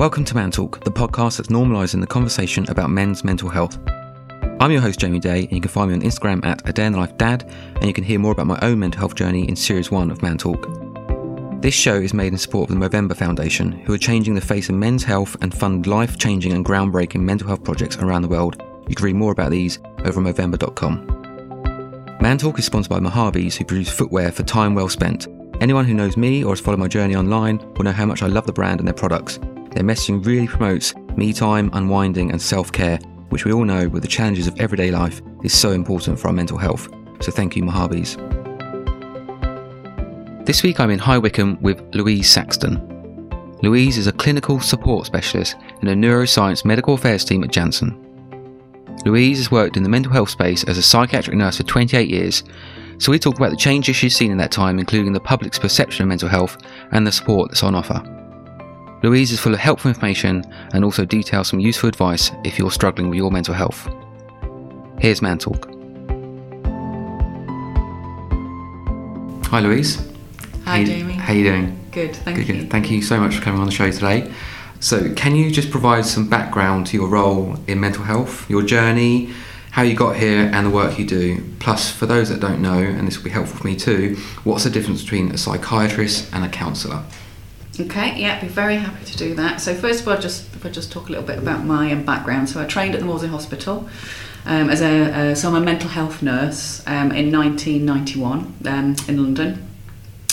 Welcome to Man Talk, the podcast that's normalising the conversation about men's mental health. I'm your host, Jamie Day, and you can find me on Instagram at A Day in the Life Dad, and you can hear more about my own mental health journey in Series 1 of Man Talk. This show is made in support of the Movember Foundation, who are changing the face of men's health and fund life changing and groundbreaking mental health projects around the world. You can read more about these over at Movember.com. Man Talk is sponsored by Mahabis, who produce footwear for time well spent. Anyone who knows me or has followed my journey online will know how much I love the brand and their products. Their messaging really promotes me time, unwinding, and self care, which we all know with the challenges of everyday life is so important for our mental health. So thank you, Mahabis. This week I'm in High Wycombe with Louise Saxton. Louise is a clinical support specialist in the neuroscience medical affairs team at Janssen. Louise has worked in the mental health space as a psychiatric nurse for 28 years, so we talk about the changes she's seen in that time, including the public's perception of mental health and the support that's on offer. Louise is full of helpful information and also details some useful advice if you're struggling with your mental health. Here's Man Talk. Hi, Louise. Hi, How Jamie. How are you doing? Good, thank Good, you. good. Thank you so much for coming on the show today. So, can you just provide some background to your role in mental health, your journey, how you got here, and the work you do? Plus, for those that don't know, and this will be helpful for me too, what's the difference between a psychiatrist and a counsellor? Okay, yeah, be very happy to do that. So first of all, just if I just talk a little bit about my um, background. So I trained at the Maudsley Hospital um, as a so I'm a mental health nurse um, in 1991 um, in London,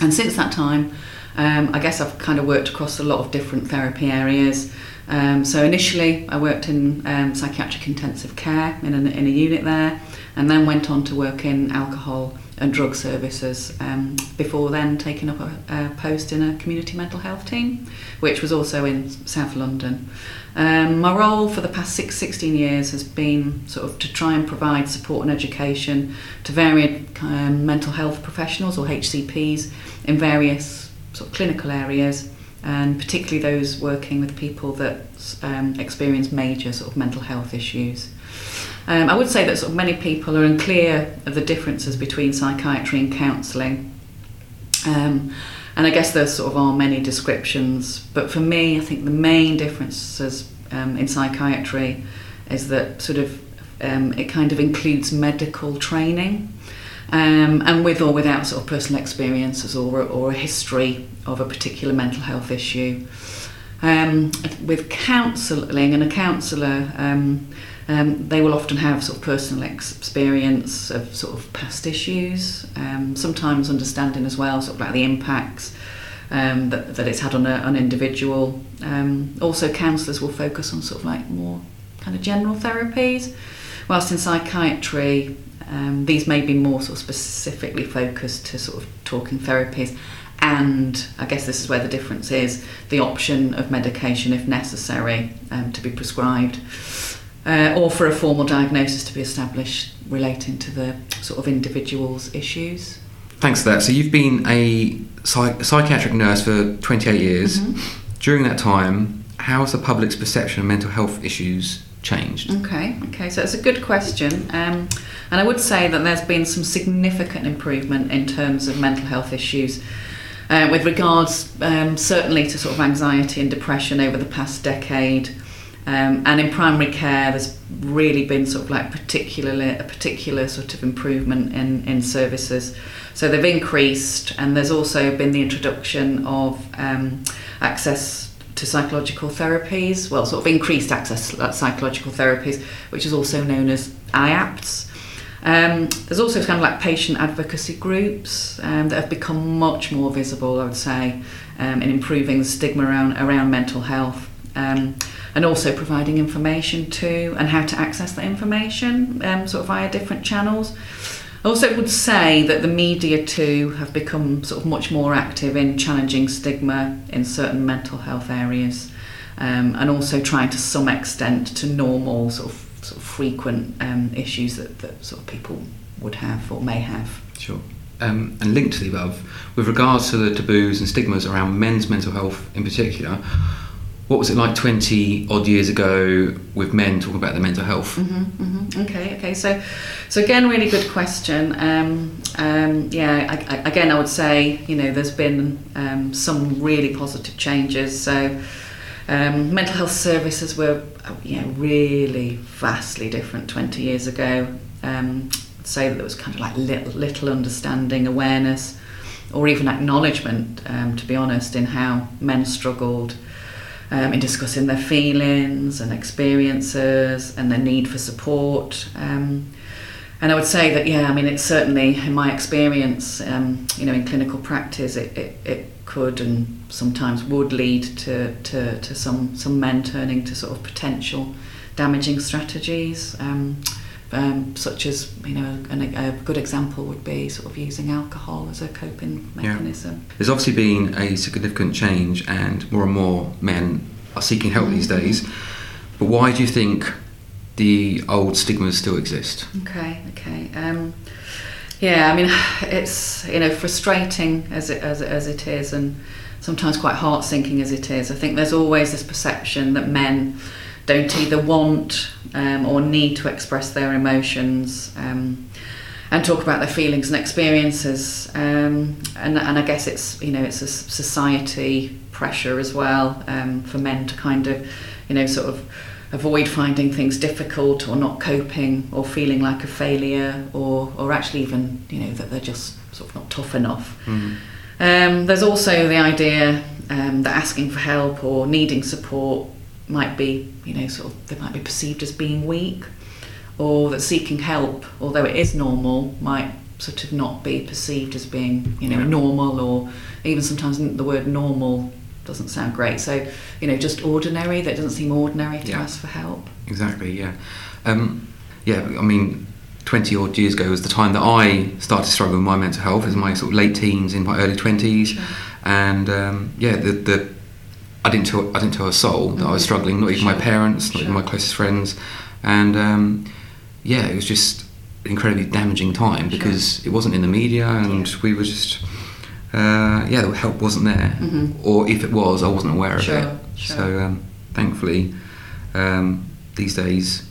and since that time, um, I guess I've kind of worked across a lot of different therapy areas. Um, so initially, I worked in um, psychiatric intensive care in a, in a unit there, and then went on to work in alcohol and drug services um, before then taking up a, a post in a community mental health team, which was also in South London. Um, my role for the past six, 16 years has been sort of to try and provide support and education to varied um, mental health professionals or HCPs in various sort of clinical areas and particularly those working with people that um, experience major sort of mental health issues. Um, I would say that sort of many people are unclear of the differences between psychiatry and counselling. Um, and I guess there sort of are many descriptions, but for me, I think the main differences um, in psychiatry is that sort of um, it kind of includes medical training, um, and with or without sort of personal experiences or, or a history of a particular mental health issue. Um, with counselling and a counsellor, um, um, they will often have sort of personal experience of sort of past issues, um, sometimes understanding as well, sort of like the impacts um, that, that it's had on a, an individual. Um, also, counsellors will focus on sort of like more kind of general therapies, whilst in psychiatry, um, these may be more sort of specifically focused to sort of talking therapies. And I guess this is where the difference is the option of medication, if necessary, um, to be prescribed uh, or for a formal diagnosis to be established relating to the sort of individual's issues. Thanks for that. So, you've been a psych- psychiatric nurse for 28 years. Mm-hmm. During that time, how has the public's perception of mental health issues changed? Okay, okay, so it's a good question. Um, and I would say that there's been some significant improvement in terms of mental health issues. Uh, with regards um, certainly to sort of anxiety and depression over the past decade, um, and in primary care, there's really been sort of like particularly a particular sort of improvement in, in services. So they've increased, and there's also been the introduction of um, access to psychological therapies, well, sort of increased access to psychological therapies, which is also known as IAPTs. Um, there's also kind of like patient advocacy groups um, that have become much more visible, I would say, um, in improving the stigma around, around mental health. Um, and also providing information to and how to access that information um, sort of via different channels. I also would say that the media too have become sort of much more active in challenging stigma in certain mental health areas um, and also trying to some extent to normal sort of, sort of frequent um, issues that, that sort of people would have or may have. Sure. Um, and linked to the above, with regards to the taboos and stigmas around men's mental health in particular, what was it like 20 odd years ago with men talking about their mental health? Mm-hmm, mm-hmm. Okay, okay. So, so again, really good question. Um, um, yeah, I, I, again, I would say you know there's been um, some really positive changes. So, Um, mental health services were, know, really vastly different 20 years ago. Um, say that there was kind of like little, little understanding, awareness, or even acknowledgement, um, to be honest, in how men struggled um, in discussing their feelings and experiences and their need for support. Um, and I would say that, yeah, I mean, it's certainly, in my experience, um, you know, in clinical practice, it, it, it could and sometimes would lead to, to, to some, some men turning to sort of potential damaging strategies. Um, um, such as you know an, a good example would be sort of using alcohol as a coping mechanism. Yeah. There's obviously been a significant change, and more and more men are seeking help mm-hmm. these days. But why do you think the old stigmas still exist? Okay, okay. Um, yeah, I mean, it's you know frustrating as it as, as it is, and sometimes quite heart sinking as it is. I think there's always this perception that men don't either want um, or need to express their emotions um, and talk about their feelings and experiences. Um, and, and I guess it's you know it's a society pressure as well um, for men to kind of you know sort of avoid finding things difficult or not coping or feeling like a failure or or actually even you know that they're just sort of not tough enough. Mm. Um, there's also the idea um, that asking for help or needing support might be, you know, sort of they might be perceived as being weak, or that seeking help, although it is normal, might sort of not be perceived as being, you know, yeah. normal, or even sometimes the word normal doesn't sound great. So, you know, just ordinary. That doesn't seem ordinary to yeah. ask for help. Exactly. Yeah. Um, yeah. I mean, 20 odd years ago was the time that I started struggling with my mental health. It was my sort of late teens, in my early 20s. Sure. And um, yeah, the, the I didn't tell I didn't tell a soul that I was mm. struggling, not even my parents, not even my closest friends, and um, yeah, it was just an incredibly damaging time because it wasn't in the media, and we were just uh, yeah, the help wasn't there, mm-hmm. or if it was, I wasn't aware of sure. it. Sure. So um, thankfully, um, these days,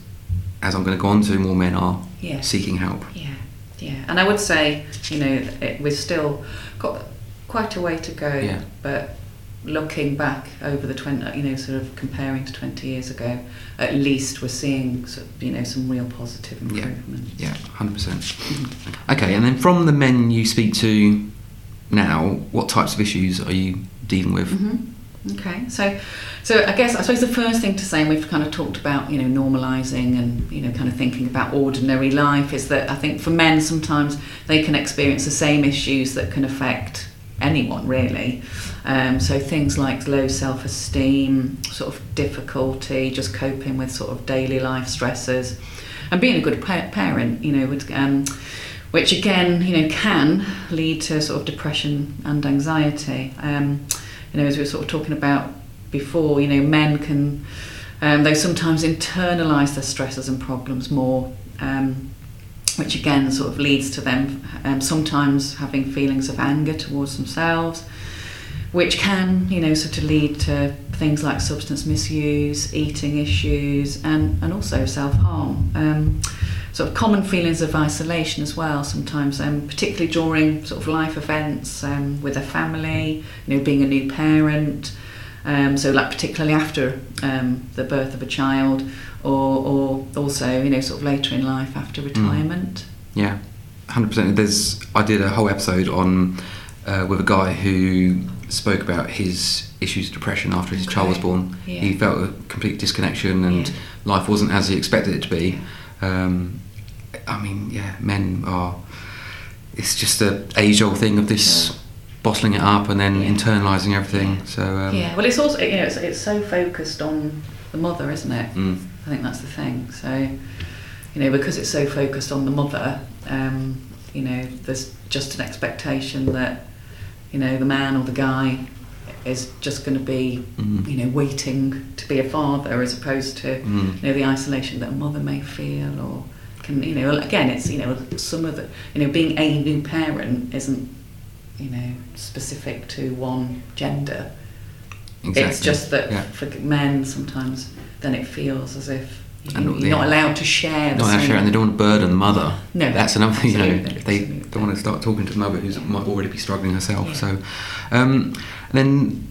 as I'm going to go on to, more men are yeah. seeking help. Yeah, yeah, and I would say you know it, we've still got quite a way to go, yeah. but looking back over the 20 you know sort of comparing to 20 years ago at least we're seeing sort of, you know some real positive improvement yeah, yeah 100% mm-hmm. okay and then from the men you speak to now what types of issues are you dealing with mm-hmm. okay so so I guess I suppose the first thing to say and we've kind of talked about you know normalizing and you know kind of thinking about ordinary life is that I think for men sometimes they can experience the same issues that can affect anyone really. Um, so things like low self-esteem, sort of difficulty, just coping with sort of daily life stresses, and being a good pa- parent, you know, um, which again, you know, can lead to sort of depression and anxiety. Um, you know, as we were sort of talking about before, you know, men can, um, they sometimes internalise their stresses and problems more. Um, which again sort of leads to them um, sometimes having feelings of anger towards themselves, which can, you know, sort of lead to things like substance misuse, eating issues, and, and also self harm. Um, sort of common feelings of isolation as well sometimes, um, particularly during sort of life events um, with a family, you know, being a new parent. Um, so, like particularly after um, the birth of a child, or, or also you know sort of later in life after mm. retirement. Mm. Yeah, hundred percent. There's I did a whole episode on uh, with a guy who spoke about his issues of depression after his okay. child was born. Yeah. He felt a complete disconnection and yeah. life wasn't as he expected it to be. Um, I mean, yeah, men are. It's just a age-old thing of this. Bottling it up and then yeah. internalizing everything. So um, yeah, well, it's also you know it's, it's so focused on the mother, isn't it? Mm. I think that's the thing. So, you know, because it's so focused on the mother, um, you know, there's just an expectation that, you know, the man or the guy is just going to be, mm. you know, waiting to be a father as opposed to, mm. you know, the isolation that a mother may feel or can, you know, again, it's, you know, some of the, you know, being a new parent isn't, you know, specific to one gender. Exactly. It's just that yeah. for men sometimes then it feels as if you, are not allowed to share. Not allowed to share, and they don't want to burden the mother. No, that's another thing. You know, they don't want to start talking to the mother who might already be struggling herself. Yeah. So, um, and then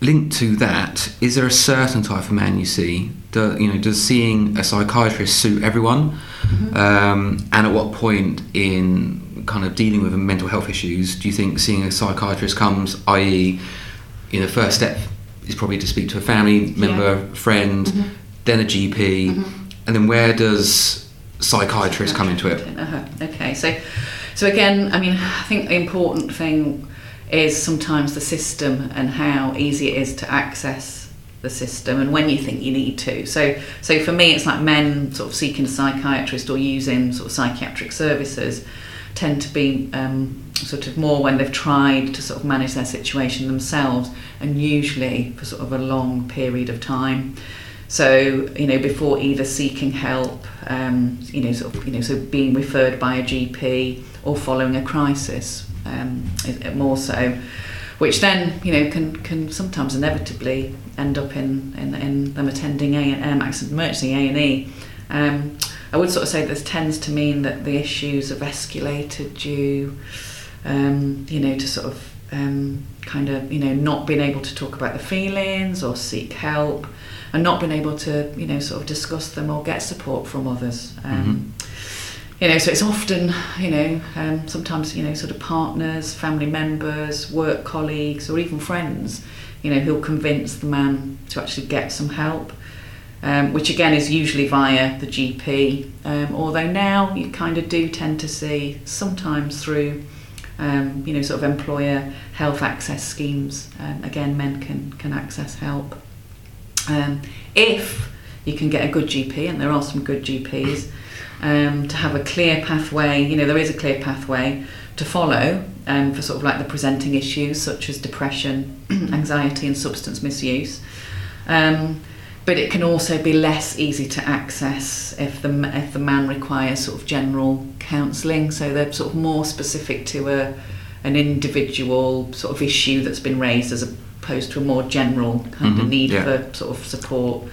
linked to that, is there a certain type of man you see? Do, you know, does seeing a psychiatrist suit everyone? Mm-hmm. Um, and at what point in kind of dealing with mental health issues do you think seeing a psychiatrist comes? I.e., you know, first step is probably to speak to a family member, friend, Mhm. then a GP, Mhm. and then where does psychiatrist come into it? Uh-huh. Okay, so so again, I mean, I think the important thing is sometimes the system and how easy it is to access the system and when you think you need to. So so for me, it's like men sort of seeking a psychiatrist or using sort of psychiatric services tend to be um, sort of more when they've tried to sort of manage their situation themselves and usually for sort of a long period of time. So you know before either seeking help, um, you know sort of you know so being referred by a GP or following a crisis, um, is more so, which then you know can can sometimes inevitably end up in in, in them attending a um, accident emergency A and E. Um, I would sort of say this tends to mean that the issues have escalated due, um, you know, to sort of um, kind of you know not being able to talk about the feelings or seek help, and not being able to you know sort of discuss them or get support from others. Um, You know, so it's often you know um, sometimes you know sort of partners, family members, work colleagues, or even friends, you know, who'll convince the man to actually get some help. Um, which again is usually via the GP, um, although now you kind of do tend to see sometimes through um, you know, sort of employer health access schemes. Um, again, men can can access help um, if you can get a good GP, and there are some good GPs. Um, to have a clear pathway, you know, there is a clear pathway to follow for sort of like the presenting issues such as depression, anxiety, and substance misuse. But it can also be less easy to access if the if the man requires sort of general counselling. So they're sort of more specific to a an individual sort of issue that's been raised as opposed to a more general kind of Mhm, need yeah. for sort of support.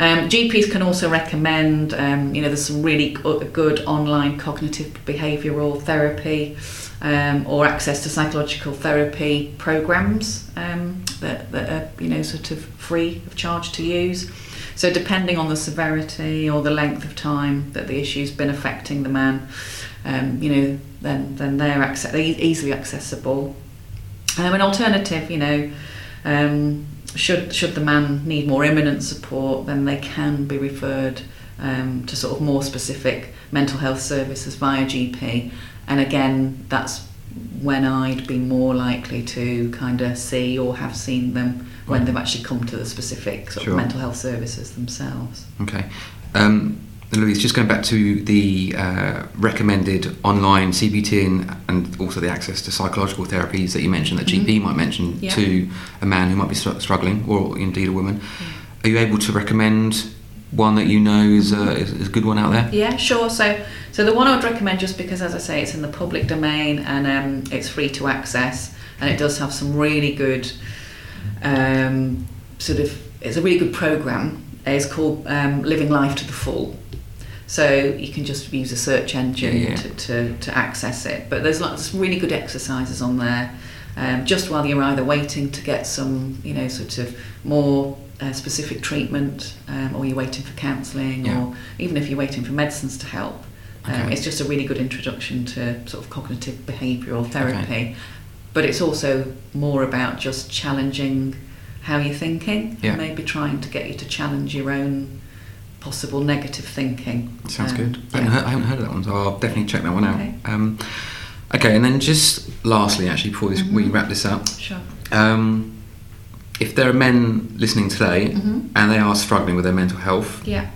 Um, GPs can also recommend, um, you know, there's some really good online cognitive behavioural therapy um, or access to psychological therapy programs um, that, that are, you know, sort of free of charge to use. So depending on the severity or the length of time that the issue's been affecting the man, um, you know, then then they're, acce- they're easily accessible. Um, an alternative, you know, um, should should the man need more imminent support, then they can be referred um, to sort of more specific mental health services via GP. And again, that's when I'd be more likely to kind of see or have seen them when they've actually come to the specific sort Sure. of mental health services themselves. Okay. Um, Louise, just going back to the uh, recommended online CBT and, and also the access to psychological therapies that you mentioned, that GP might mention Mm-hmm. Yeah. to a man who might be str- struggling, or indeed a woman. Are you able to recommend one that you know is a, is is a good one out there? Yeah, sure. So, so the one I would recommend, just because, as I say, it's in the public domain and um, it's free to access, and it does have some really good, um, sort of, it's a really good program. It's called um, Living Life to the Full. So you can just use a search engine Yeah, yeah. To, to, to access it. But there's lots of really good exercises on there. Um, just while you're either waiting to get some, you know, sort of more uh, specific treatment, um, or you're waiting for counselling, Yeah. or even if you're waiting for medicines to help. Um, Okay. It's just a really good introduction to sort of cognitive behavioural therapy. But it's also more about just challenging how you're thinking, Yeah. maybe trying to get you to challenge your own possible negative thinking. Sounds Um, good. I, yeah. haven't heard, I haven't heard of that one, so I'll definitely check that one Okay. out. Um, okay, and then just lastly, actually, before this, we Mhm. wrap this up, Sure. um, if there are men listening today Mhm. and they are struggling with their mental health, Yeah.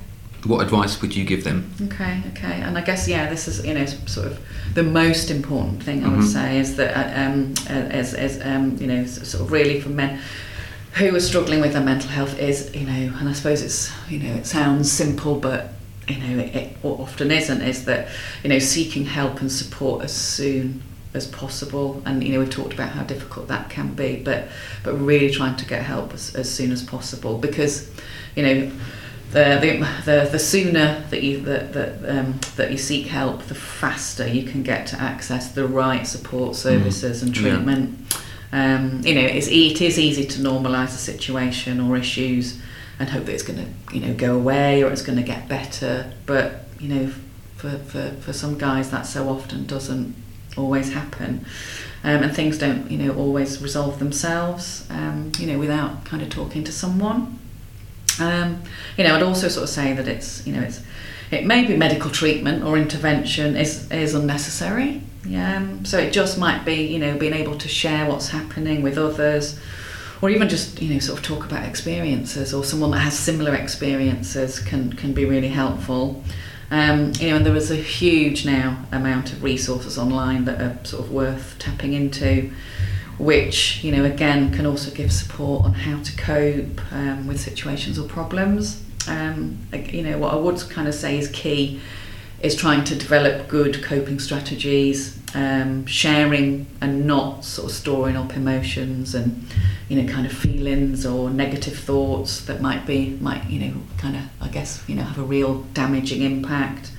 what advice would you give them? Okay, okay, and I guess yeah, this is you know sort of the most important thing I would Mhm. say is that uh, um, uh, as as um, you know sort of really for men who are struggling with their mental health is you know, and I suppose it's you know it sounds simple, but you know it, it often isn't. Is that you know seeking help and support as soon as possible, and you know we've talked about how difficult that can be, but but really trying to get help as, as soon as possible because you know the, the, the, the sooner that you that, that, um, that you seek help, the faster you can get to access the right support services and treatment. Yeah. Um, you know, it's, it is easy to normalise a situation or issues and hope that it's going to, you know, go away or it's going to get better. But you know, for, for, for some guys, that so often doesn't always happen. Um, and things don't, you know, always resolve themselves, um, you know, without kind of talking to someone. Um, you know, I'd also sort of say that it's, you know, it's, it may be medical treatment or intervention is, is unnecessary. Yeah, um, so it just might be, you know, being able to share what's happening with others, or even just, you know, sort of talk about experiences, or someone that has similar experiences can can be really helpful. Um, you know, and there is a huge now amount of resources online that are sort of worth tapping into, which you know again can also give support on how to cope um, with situations or problems. Um, you know, what I would kind of say is key is trying to develop good coping strategies, um, sharing and not sort of storing up emotions and you know kind of feelings or negative thoughts that might be might you know kind of I guess you know have a real damaging impact.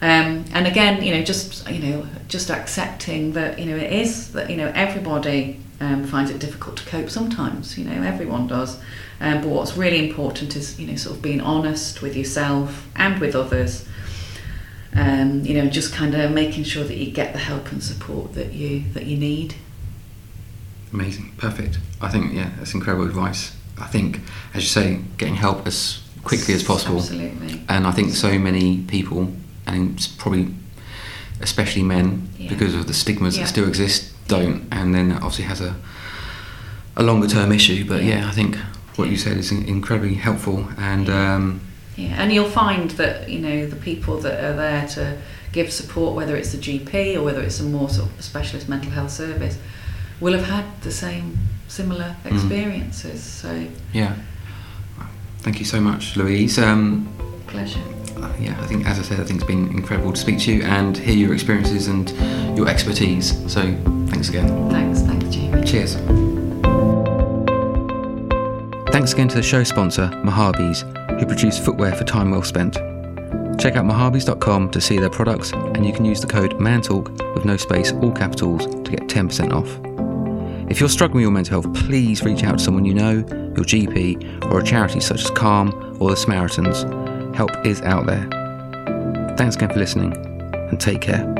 Um, and again, you know, just you know, just accepting that you know it is that you know everybody um, finds it difficult to cope sometimes. You know, everyone does. Um, but what's really important is you know sort of being honest with yourself and with others um, you know, just kind of making sure that you get the help and support that you that you need. Amazing, perfect. I think yeah, that's incredible advice. I think, as you say, getting help as quickly as possible. Absolutely. And I think so many people, and probably especially men, Yeah. because of the stigmas Yeah. that still exist, don't, and then that obviously has a a longer term issue. But Yeah. yeah, I think what you said is incredibly helpful, and um, Yeah, and you'll find that you know the people that are there to give support, whether it's the GP or whether it's a more sort of specialist mental health service, will have had the same similar Mm. experiences. So yeah. Thank you so much, Louise. Um, pleasure. uh, yeah, I think, as I said, I think it's been incredible to speak to you and hear your experiences and your expertise. So, thanks again. Thanks, thanks, Jamie. Cheers. Thanks again to the show sponsor, Mahabis, who produce footwear for time well spent. Check out mahabis.com to see their products, and you can use the code MANTALK with no space, all capitals, to get 10% off. If you're struggling with your mental health, please reach out to someone you know, your GP, or a charity such as Calm or the Samaritans. Help is out there. Thanks again for listening, and take care.